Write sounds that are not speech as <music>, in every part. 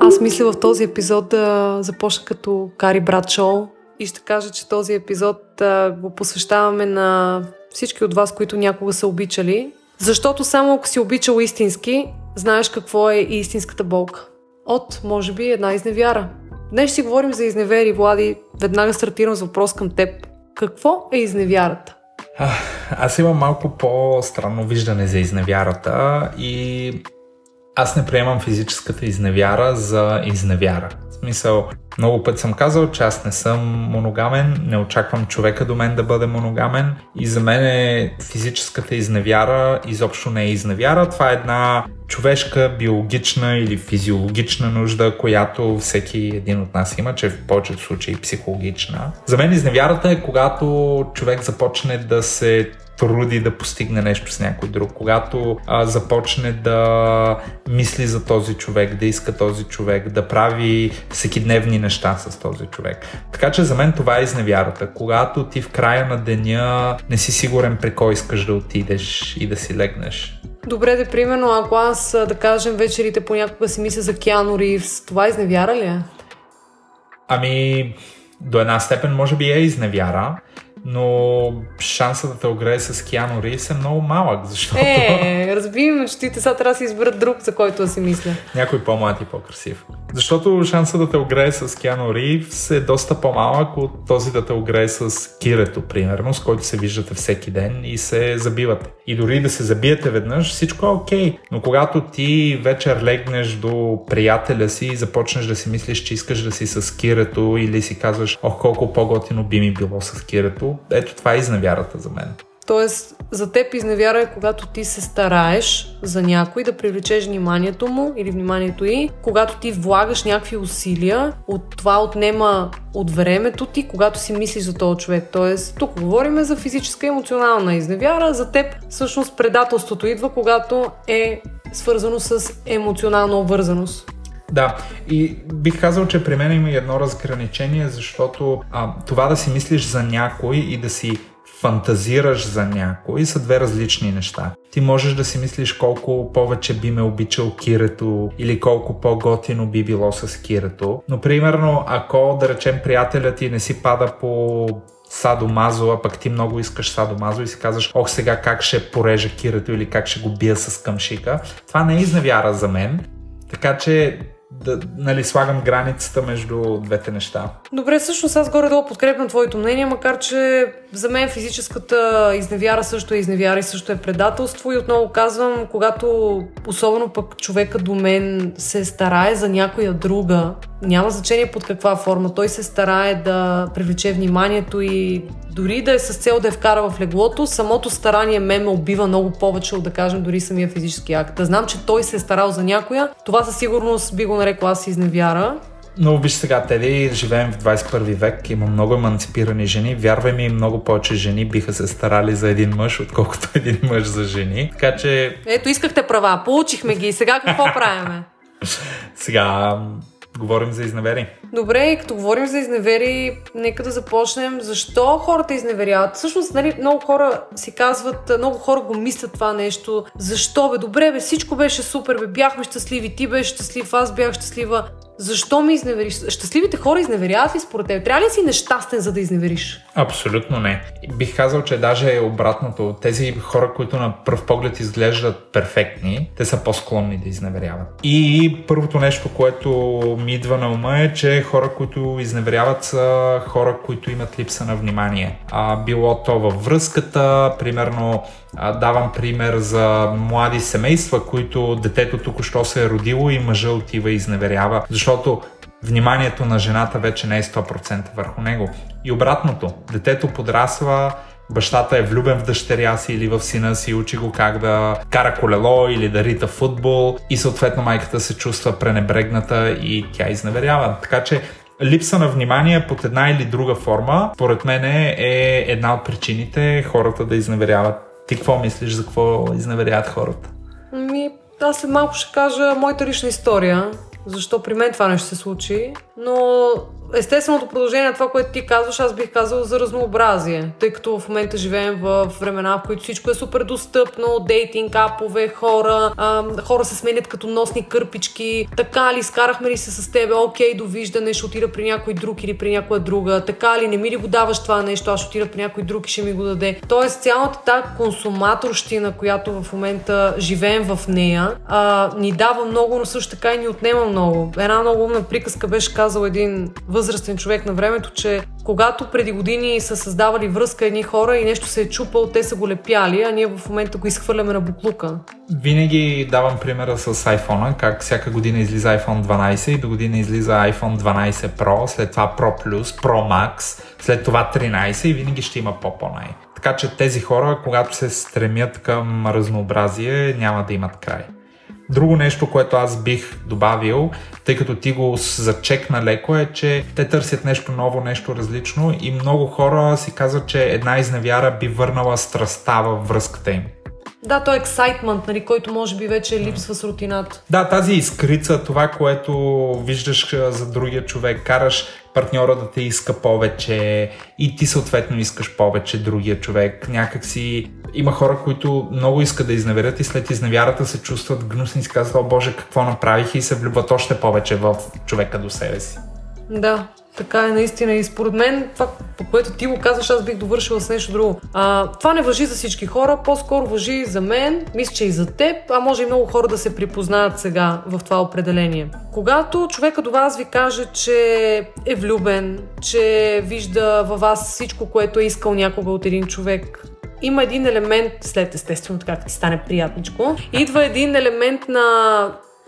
Аз мисля в този епизод да започна като Кари Брат Шоу и ще кажа, че този епизод го посвещаваме на всички от вас, които някога са обичали, защото само ако си обичал истински, знаеш какво е истинската болка. От, може би, една изневяра. Днес ще си говорим за изневери, Влади. Веднага стартирам с въпрос към теб. Какво е изневярата? Аз имам малко по-странно виждане за изневярата и аз не приемам физическата изневяра за изневяра. В смисъл, много път съм казал, че аз не съм моногамен, не очаквам човека до мен да бъде моногамен и за мен е физическата изневяра изобщо не е изневяра. Това е една човешка, биологична или физиологична нужда, която всеки един от нас има, че в повечето случаи психологична. За мен изневярата е когато човек започне да се труди да постигне нещо с някой друг, когато а, започне да мисли за този човек, да иска този човек, да прави всекидневни неща с този човек. Така че за мен това е изневярата. Когато ти в края на деня не си сигурен при кой искаш да отидеш и да си легнеш. Добре, да примерно, ако аз, да кажем, вечерите понякога си мисля за Киану Ривз, това изневяра ли е? Ами, до една степен може би е изневяра, но шанса да те огрее с Киано Ривз е много малък, защото... Е, разби мечтите, сега трябва да си изберат друг, за който да си мисля. Някой по-млад и по-красив. Защото шанса да те огрее с Киано Ривз е доста по-малък от този да те огрее с Кирето, примерно, с който се виждате всеки ден и се забивате. И дори да се забиете веднъж, всичко е окей. Okay. Но когато ти вечер легнеш до приятеля си и започнеш да си мислиш, че искаш да си с Кирето или си казваш, ох, колко по-готино би ми било с Кирето, ето това е изневярата за мен. Тоест, за теб изневяра е когато ти се стараеш за някой да привлечеш вниманието му или вниманието й, когато ти влагаш някакви усилия, от това отнема от времето ти, когато си мислиш за този човек. Тоест, тук говорим за физическа и емоционална изневяра. За теб всъщност предателството идва, когато е свързано с емоционална обвързаност. Да, и бих казал, че при мен има едно разграничение, защото а, това да си мислиш за някой и да си фантазираш за някой са две различни неща. Ти можеш да си мислиш колко повече би ме обичал кирето или колко по-готино би било с кирето. Но примерно, ако да речем приятелят ти не си пада по Садо Мазо, а пък ти много искаш Садо Мазо и си казваш, ох сега как ще порежа кирето или как ще го бия с къмшика. Това не е изневяра за мен. Така че да нали, слагам границата между двете неща. Добре, всъщност аз горе-долу подкрепям твоето мнение, макар че за мен физическата изневяра също е изневяра и също е предателство и отново казвам, когато особено пък човека до мен се старае за някоя друга, няма значение под каква форма, той се старае да привлече вниманието и дори да е с цел да я вкара в леглото, самото старание ме ме убива много повече от да кажем дори самия физически акт. Да знам, че той се е старал за някоя, това със сигурност би го нарекла аз изневяра. Но виж сега, Теди, живеем в 21 век, има много еманципирани жени. Вярвай ми, много повече жени биха се старали за един мъж, отколкото <laughs> един мъж за жени. Така че... Ето, искахте права, получихме ги. Сега какво <laughs> правиме? Сега, говорим за изневери. Добре, като говорим за изневери, нека да започнем. Защо хората изневеряват? Всъщност, нали, много хора си казват, много хора го мислят това нещо. Защо бе? Добре, бе, всичко беше супер, бе, бяхме щастливи, ти беше щастлив, аз бях щастлива. Защо ми изневериш? Щастливите хора изневеряват ли според теб? Трябва ли си нещастен, за да изневериш? Абсолютно не. Бих казал, че даже е обратното. Тези хора, които на пръв поглед изглеждат перфектни, те са по-склонни да изневеряват. И първото нещо, което ми идва на ума е, че хора, които изневеряват са хора, които имат липса на внимание. А, било то във връзката, примерно давам пример за млади семейства, които детето току-що се е родило и мъжа отива и изневерява, защото вниманието на жената вече не е 100% върху него. И обратното, детето подрасва, бащата е влюбен в дъщеря си или в сина си, учи го как да кара колело или да рита футбол и съответно майката се чувства пренебрегната и тя изневерява. Така че липса на внимание под една или друга форма, поред мен е една от причините хората да изневеряват. Ти какво мислиш за какво изневеряват хората? Ми, аз след малко ще кажа моята лична история защо при мен това нещо се случи, но естественото продължение на това, което ти казваш, аз бих казал за разнообразие, тъй като в момента живеем в времена, в които всичко е супер достъпно, дейтинг, апове, хора, а, хора се сменят като носни кърпички, така ли, скарахме ли се с тебе, окей, довиждане, ще отида при някой друг или при някоя друга, така ли, не ми ли го даваш това нещо, аз ще отида при някой друг и ще ми го даде. Тоест цялата тази консуматорщина, която в момента живеем в нея, а, ни дава много, но също така и ни отнема много. Една много умна приказка беше казал един възрастен човек на времето, че когато преди години са създавали връзка едни хора и нещо се е чупал, те са го лепяли, а ние в момента го изхвърляме на буклука. Винаги давам примера с iPhone, как всяка година излиза iPhone 12 и до година излиза iPhone 12 Pro, след това Pro Plus, Pro Max, след това 13 и винаги ще има по-по-най. Така че тези хора, когато се стремят към разнообразие, няма да имат край. Друго нещо, което аз бих добавил, тъй като ти го зачекна леко, е, че те търсят нещо ново, нещо различно и много хора си казват, че една изневяра би върнала страста във връзката им. Да, то е ексайтмент, нали, който може би вече липсва с рутината. Да, тази искрица, това, което виждаш за другия човек, караш партньора да те иска повече и ти съответно искаш повече другия човек. Някак си има хора, които много искат да изневерят и след изневярата се чувстват гнусни и си казват, о боже, какво направих и се влюбват още повече в човека до себе си. Да, така е наистина и според мен това, по което ти го казваш, аз бих довършила с нещо друго. А, това не въжи за всички хора, по-скоро въжи за мен, мисля, че и за теб, а може и много хора да се припознаят сега в това определение. Когато човека до вас ви каже, че е влюбен, че вижда във вас всичко, което е искал някога от един човек, има един елемент, след естествено така ти стане приятничко, идва един елемент на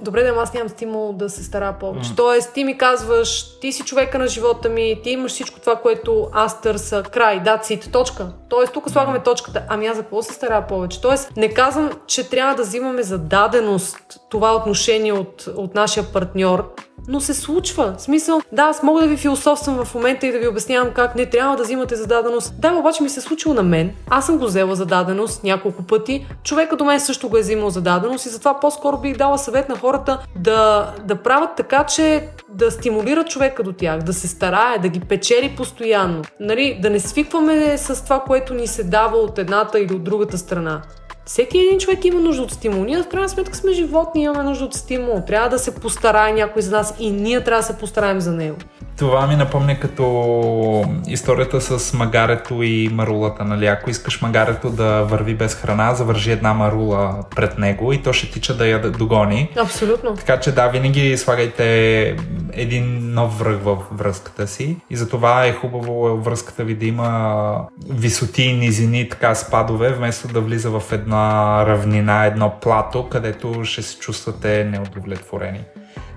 добре да аз нямам стимул да се стара повече. Mm. Тоест, ти ми казваш, ти си човека на живота ми, ти имаш всичко това, което аз търса, край, да, цит, точка. Тоест, тук слагаме точката. Ами аз за какво се стара повече? Тоест, не казвам, че трябва да взимаме за даденост това отношение от, от нашия партньор, но се случва. В смисъл, да, аз мога да ви философствам в момента и да ви обяснявам как не трябва да взимате зададеност. Да, обаче ми се е случило на мен. Аз съм го взела зададеност няколко пъти. Човека до мен също го е взимал зададеност и затова по-скоро бих дала съвет на хората да, да правят така, че да стимулират човека до тях, да се старае, да ги печели постоянно. Нали, да не свикваме с това, което ни се дава от едната или от другата страна. Всеки един човек има нужда от стимул. Ние в крайна сметка сме животни, имаме нужда от стимул. Трябва да се постарае някой за нас и ние трябва да се постараем за него. Това ми напомня като историята с магарето и марулата. Нали? Ако искаш магарето да върви без храна, завържи една марула пред него и то ще тича да я догони. Абсолютно. Така че да, винаги слагайте един нов връх в връзката си и затова е хубаво връзката ви да има висоти и низини, така спадове, вместо да влиза в една равнина, едно плато, където ще се чувствате неудовлетворени.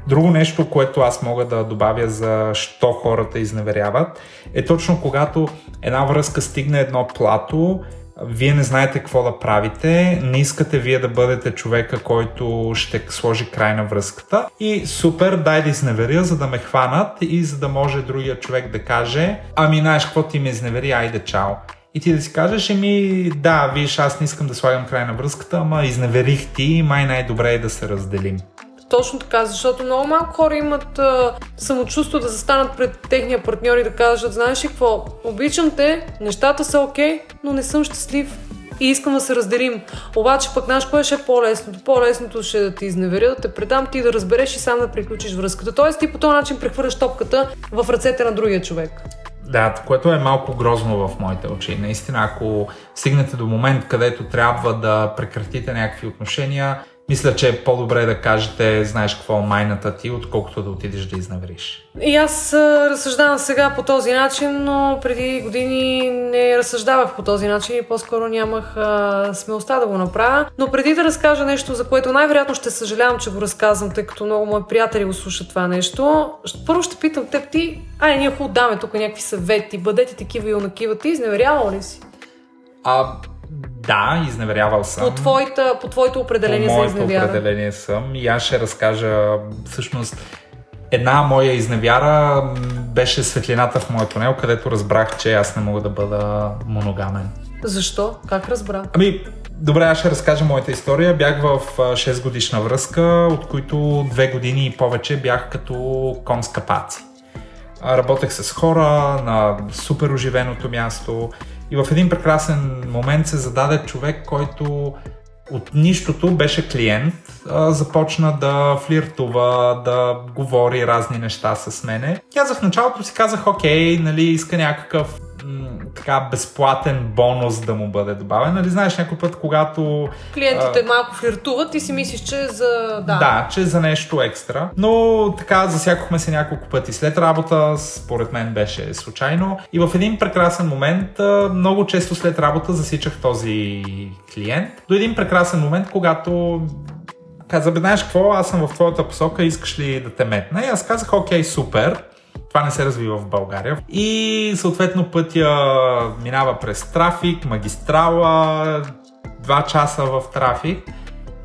Друго нещо, което аз мога да добавя за що хората изневеряват, е точно когато една връзка стигне едно плато, вие не знаете какво да правите, не искате вие да бъдете човека, който ще сложи край на връзката и супер, дай да изневеря, за да ме хванат и за да може другия човек да каже, ами знаеш какво ти ме изневери, айде чао. И ти да си кажеш, еми да, виж, аз не искам да слагам край на връзката, ама изневерих ти, май най-добре е да се разделим. Точно така, защото много малко хора имат а, самочувство да застанат пред техния партньор и да кажат, знаеш ли какво, обичам те, нещата са окей, но не съм щастлив и искам да се разделим. Обаче пък знаеш кое ще е по-лесното? По-лесното ще е да ти изневеря, да те предам, ти да разбереш и сам да приключиш връзката. Тоест ти по този начин прехвърляш топката в ръцете на другия човек. Да, което е малко грозно в моите очи. Наистина, ако стигнете до момент, където трябва да прекратите някакви отношения, мисля, че е по-добре да кажете, знаеш какво е майната ти, отколкото да отидеш да изневериш. И аз разсъждавам сега по този начин, но преди години не разсъждавах по този начин и по-скоро нямах а, смелостта да го направя. Но преди да разкажа нещо, за което най-вероятно ще съжалявам, че го разказвам, тъй като много мои приятели го слушат това нещо, първо ще питам теб ти, ай, ние хубаво даме тук някакви съвети, бъдете такива и онакива, ти изневерявал ли си? А, да, изневерявал съм. По, твоята, по твоето определение по за изневяра. определение съм. И аз ще разкажа всъщност една моя изневяра беше светлината в моят тунел, където разбрах, че аз не мога да бъда моногамен. Защо? Как разбра? Ами, добре, аз ще разкажа моята история. Бях в 6 годишна връзка, от които 2 години и повече бях като кон с капаци. работех с хора на супер оживеното място и в един прекрасен момент се зададе човек, който от нищото беше клиент, започна да флиртува, да говори разни неща с мене. Тя за в началото си казах, окей, нали, иска някакъв така безплатен бонус да му бъде добавен. Нали знаеш някой път, когато... Клиентите а, малко флиртуват и си мислиш, че за... Да. да, че за нещо екстра. Но така засякохме се няколко пъти след работа, според мен беше случайно. И в един прекрасен момент, много често след работа засичах този клиент. До един прекрасен момент, когато каза, бе, знаеш какво, аз съм в твоята посока, искаш ли да те метна? И аз казах, окей, супер това не се развива в България. И съответно пътя минава през трафик, магистрала, два часа в трафик.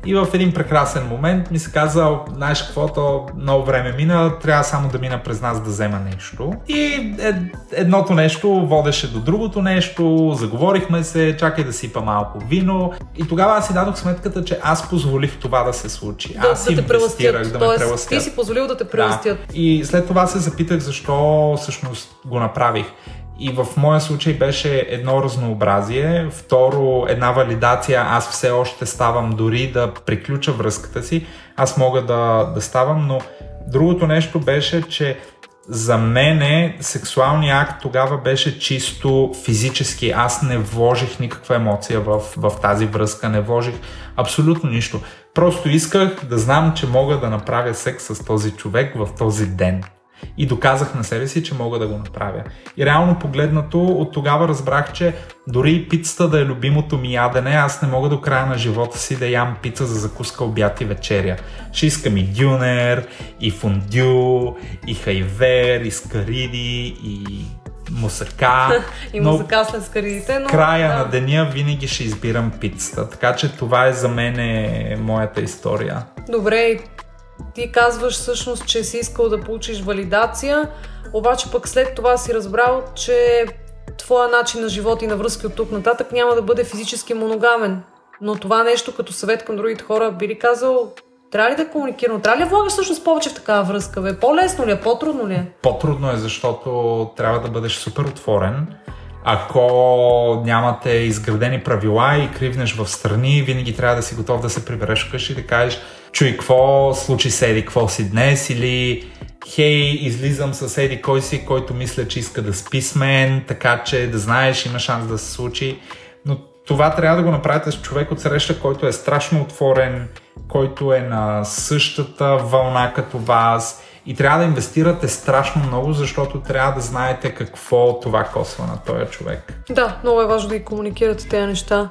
И в един прекрасен момент ми се каза, знаеш какво, то много време мина, трябва само да мина през нас да взема нещо. И ед, едното нещо водеше до другото нещо, заговорихме се, чакай да сипа малко вино. И тогава аз си дадох сметката, че аз позволих това да се случи. Да, аз да те прелъстят. да ме прелъстят. Ти си позволил да те прелъстят. Да. И след това се запитах защо всъщност го направих. И в моя случай беше едно разнообразие, второ една валидация, аз все още ставам дори да приключа връзката си, аз мога да, да ставам, но другото нещо беше, че за мене сексуалният акт тогава беше чисто физически. Аз не вложих никаква емоция в, в тази връзка, не вложих абсолютно нищо. Просто исках да знам, че мога да направя секс с този човек в този ден и доказах на себе си, че мога да го направя. И реално погледнато, от тогава разбрах, че дори и пицата да е любимото ми ядене, аз не мога до края на живота си да ям пица за закуска, обяд и вечеря. Ще искам и дюнер, и фондю, и хайвер, и скариди, и мусака. <laughs> и мусака след скаридите, но... края да. на деня винаги ще избирам пицата. Така че това е за мен е моята история. Добре, ти казваш всъщност, че си искал да получиш валидация, обаче пък след това си разбрал, че твоя начин на живот и на връзки от тук нататък няма да бъде физически моногамен. Но това нещо като съвет към другите хора би ли казал, трябва ли да комуникирам? Трябва ли да влагаш всъщност повече в такава връзка? Бе? По-лесно ли е? По-трудно ли е? По-трудно е, защото трябва да бъдеш супер отворен. Ако нямате изградени правила и кривнеш в страни, винаги трябва да си готов да се прибереш вкъщи и да кажеш чуй, какво случи с Еди, какво си днес или хей, излизам с Еди кой си, който мисля, че иска да спи с мен, така че да знаеш, има шанс да се случи. Но това трябва да го направите с човек от среща, който е страшно отворен, който е на същата вълна като вас и трябва да инвестирате страшно много, защото трябва да знаете какво това косва на този човек. Да, много е важно да и комуникирате тези неща.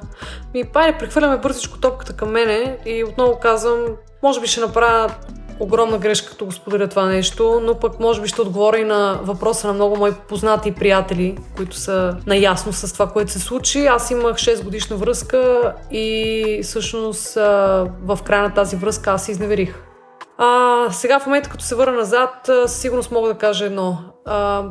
Ми, пайде, прехвърляме бързичко топката към мене и отново казвам, може би ще направя огромна грешка, като го споделя това нещо, но пък може би ще отговоря и на въпроса на много мои познати и приятели, които са наясно с това, което се случи. Аз имах 6 годишна връзка и всъщност в края на тази връзка аз изневерих. А, сега в момента, като се върна назад, сигурност мога да кажа едно.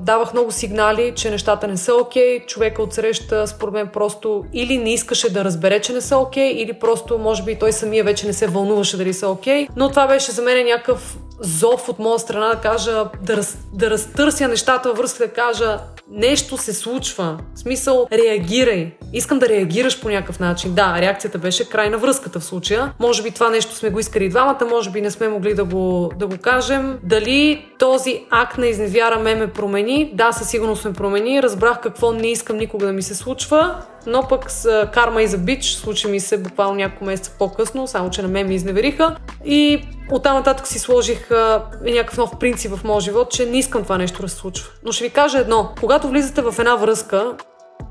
Давах много сигнали, че нещата не са окей. Okay. Човека от среща, според мен, просто или не искаше да разбере, че не са окей, okay, или просто, може би, той самия вече не се вълнуваше дали са окей. Okay. Но това беше за мен някакъв зов от моя страна да кажа, да, раз, да разтърся нещата във връзка, да кажа нещо се случва. В смисъл, реагирай. Искам да реагираш по някакъв начин. Да, реакцията беше край на връзката в случая. Може би това нещо сме го искали двамата, може би не сме могли да го, да го кажем. Дали този акт на изневяра ме ме промени? Да, със сигурност ме промени. Разбрах какво не искам никога да ми се случва но пък с карма и за бич случи ми се буквално няколко месеца по-късно, само че на мен ми изневериха. И оттам нататък си сложих а, някакъв нов принцип в моя живот, че не искам това нещо да се случва. Но ще ви кажа едно. Когато влизате в една връзка,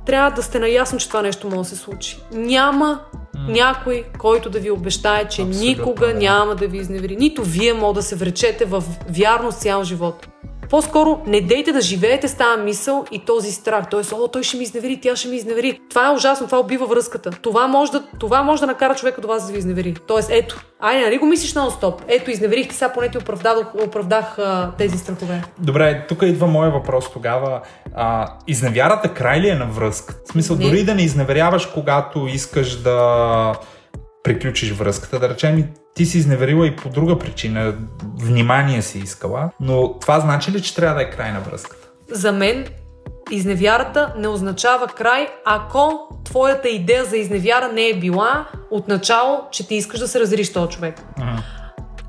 трябва да сте наясно, че това нещо може да се случи. Няма някой, който да ви обещае, че Абсолютно, никога да. няма да ви изневери. Нито вие може да се вречете в вярност цял живот. По-скоро не дейте да живеете с тази мисъл и този страх. Тоест, о, той ще ми изневери, тя ще ми изневери. Това е ужасно, това убива връзката. Това може да, това може да накара човека до вас да ви изневери. Тоест, ето, ай, нали го мислиш на стоп Ето, изневерихте, сега поне ти оправдах, оправдах а, тези страхове. Добре, тук идва моя въпрос тогава. А, изневярата край ли е на връзка? В смисъл, не. дори да не изневеряваш, когато искаш да приключиш връзката. Да речем, ти си изневерила и по друга причина, внимание си искала, но това значи ли, че трябва да е край на връзката? За мен изневярата не означава край, ако твоята идея за изневяра не е била от начало, че ти искаш да се разриш този човек. Uh-huh.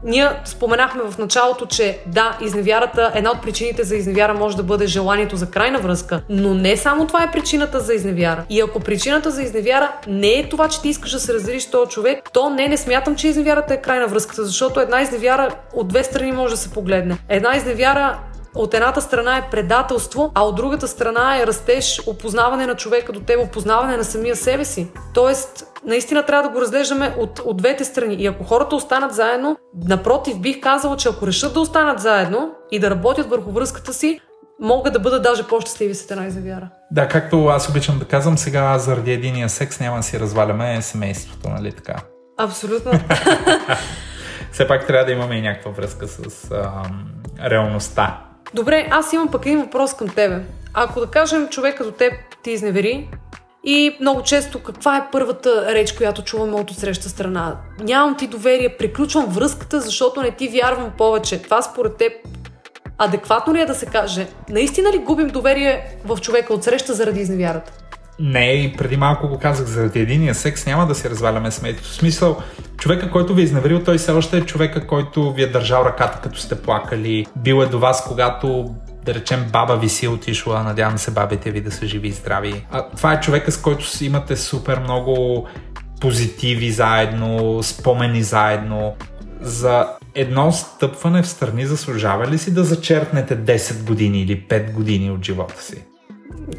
Ние споменахме в началото, че да, изневярата, една от причините за изневяра може да бъде желанието за крайна връзка, но не само това е причината за изневяра. И ако причината за изневяра не е това, че ти искаш да се разделиш с този човек, то не, не смятам, че изневярата е край на връзката, защото една изневяра от две страни може да се погледне. Една изневяра от едната страна е предателство, а от другата страна е растеж, опознаване на човека до теб, опознаване на самия себе си. Тоест, наистина трябва да го разглеждаме от, от двете страни. И ако хората останат заедно, напротив, бих казала, че ако решат да останат заедно и да работят върху връзката си, могат да бъдат даже по-щастливи с една изневяра. Да, както аз обичам да казвам, сега заради единия секс няма да си разваляме семейството, нали така? Абсолютно. <laughs> Все пак трябва да имаме и някаква връзка с ам, реалността. Добре, аз имам пък един въпрос към тебе. Ако да кажем човек като теб ти изневери и много често каква е първата реч, която чуваме от среща страна? Нямам ти доверие, приключвам връзката, защото не ти вярвам повече. Това според теб адекватно ли е да се каже? Наистина ли губим доверие в човека от среща заради изневярата? Не, и преди малко го казах, заради единия секс няма да си разваляме смето. В смисъл, човека, който ви е изневерил, той все още е човека, който ви е държал ръката, като сте плакали. Бил е до вас, когато да речем, баба ви си е отишла, надявам се бабите ви да са живи и здрави. А, това е човека, с който си имате супер много позитиви заедно, спомени заедно. За едно стъпване в страни заслужава ли си да зачеркнете 10 години или 5 години от живота си?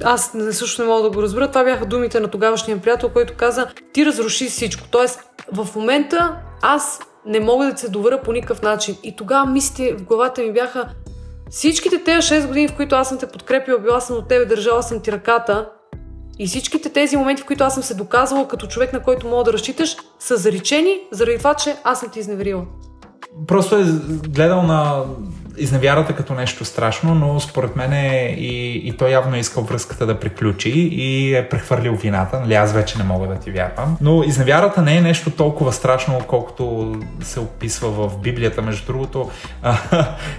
Аз също не мога да го разбера. Това бяха думите на тогавашния приятел, който каза, ти разруши всичко. Тоест, в момента аз не мога да се доверя по никакъв начин. И тогава мислите в главата ми бяха, всичките тези 6 години, в които аз съм те подкрепила, била съм от тебе, държала съм ти ръката, и всичките тези моменти, в които аз съм се доказвала като човек, на който мога да разчиташ, са заречени заради това, че аз съм ти изневерила. Просто е гледал на изневярата като нещо страшно, но според мен е и, и той явно е искал връзката да приключи и е прехвърлил вината. Нали, аз вече не мога да ти вярвам. Но изневярата не е нещо толкова страшно, колкото се описва в Библията. Между другото, а,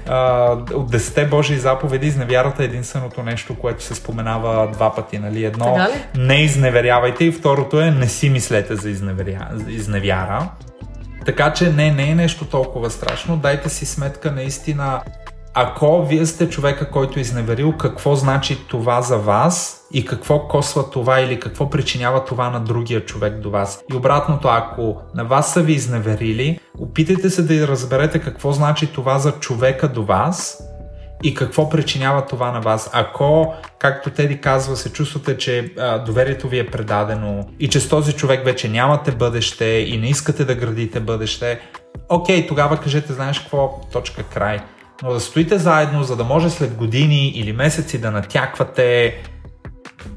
а, от 10 Божии заповеди изневярата е единственото нещо, което се споменава два пъти. Нали? Едно, не изневерявайте и второто е не си мислете за изневеря... изневяра. Така че не, не е нещо толкова страшно. Дайте си сметка наистина, ако вие сте човека, който е изневерил, какво значи това за вас и какво косва това или какво причинява това на другия човек до вас. И обратното, ако на вас са ви изневерили, опитайте се да разберете какво значи това за човека до вас и какво причинява това на вас. Ако, както Теди казва, се чувствате, че а, доверието ви е предадено и че с този човек вече нямате бъдеще и не искате да градите бъдеще, окей, тогава кажете, знаеш какво, точка край. Но да стоите заедно, за да може след години или месеци да натяквате,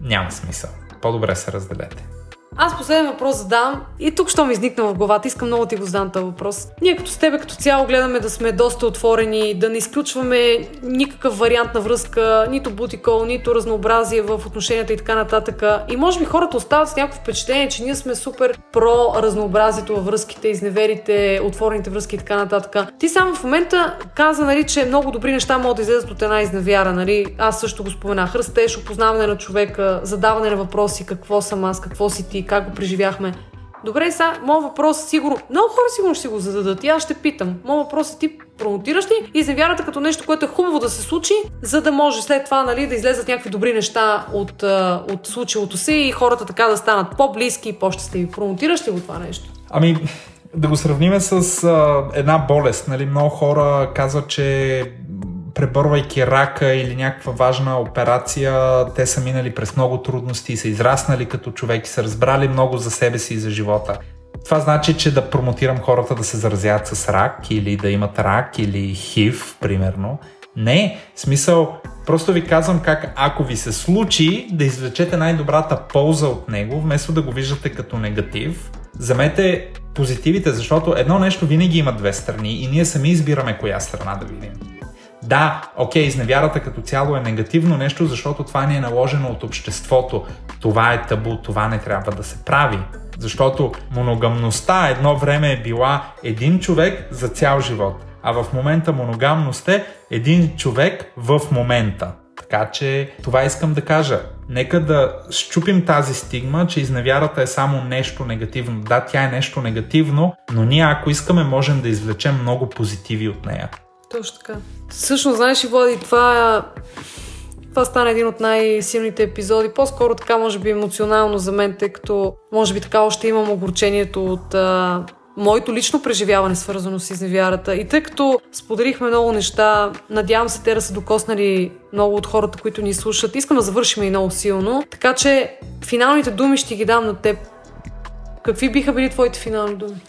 няма смисъл. По-добре се разделете. Аз последен въпрос задам и тук що ми изникна в главата, искам много ти го задам този въпрос. Ние като с тебе като цяло гледаме да сме доста отворени, да не изключваме никакъв вариант на връзка, нито бутикол, нито разнообразие в отношенията и така нататък. И може би хората остават с някакво впечатление, че ние сме супер про разнообразието във връзките, изневерите, отворените връзки и така нататък. Ти само в момента каза, нали, че много добри неща могат да излезат от една изневяра, нали? Аз също го споменах. Растеж, опознаване на човека, задаване на въпроси, какво съм аз, какво си ти, как го преживяхме. Добре, сега, моят въпрос сигурно, много хора сигурно ще си го зададат и аз ще питам. Моят въпрос е ти промотираш ли изневярата като нещо, което е хубаво да се случи, за да може след това нали, да излезат някакви добри неща от, от случилото се и хората така да станат по-близки и по-щастливи. Промотираш ли го това нещо? Ами, да го сравниме с а, една болест. Нали? Много хора казват, че преборвайки рака или някаква важна операция, те са минали през много трудности и са израснали като човек и са разбрали много за себе си и за живота. Това значи, че да промотирам хората да се заразяват с рак или да имат рак или хив, примерно. Не, в смисъл, просто ви казвам как ако ви се случи да извлечете най-добрата полза от него, вместо да го виждате като негатив, замете позитивите, защото едно нещо винаги има две страни и ние сами избираме коя страна да видим. Да, окей, изневярата като цяло е негативно нещо, защото това ни е наложено от обществото. Това е табу, това не трябва да се прави. Защото моногамността едно време е била един човек за цял живот, а в момента моногамност е един човек в момента. Така че това искам да кажа. Нека да щупим тази стигма, че изневярата е само нещо негативно. Да, тя е нещо негативно, но ние ако искаме можем да извлечем много позитиви от нея. Точно така. Всъщност, знаеш и Влади, това това стана един от най-силните епизоди. По-скоро така, може би, емоционално за мен, тъй като, може би, така още имам огорчението от а, моето лично преживяване, свързано с изневярата. И тъй като споделихме много неща, надявам се те да са докоснали много от хората, които ни слушат. Искам да завършим и много силно. Така че финалните думи ще ги дам на теб. Какви биха били твоите финални думи?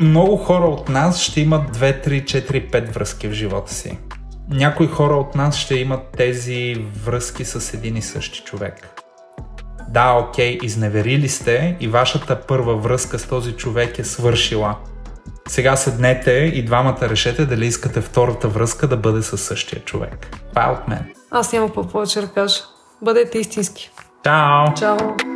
Много хора от нас ще имат 2, 3, 4, 5 връзки в живота си някои хора от нас ще имат тези връзки с един и същи човек. Да, окей, изневерили сте и вашата първа връзка с този човек е свършила. Сега седнете и двамата решете дали искате втората връзка да бъде със същия човек. Това е от мен. Аз няма по повече да кажа. Бъдете истински. Чао! Чао!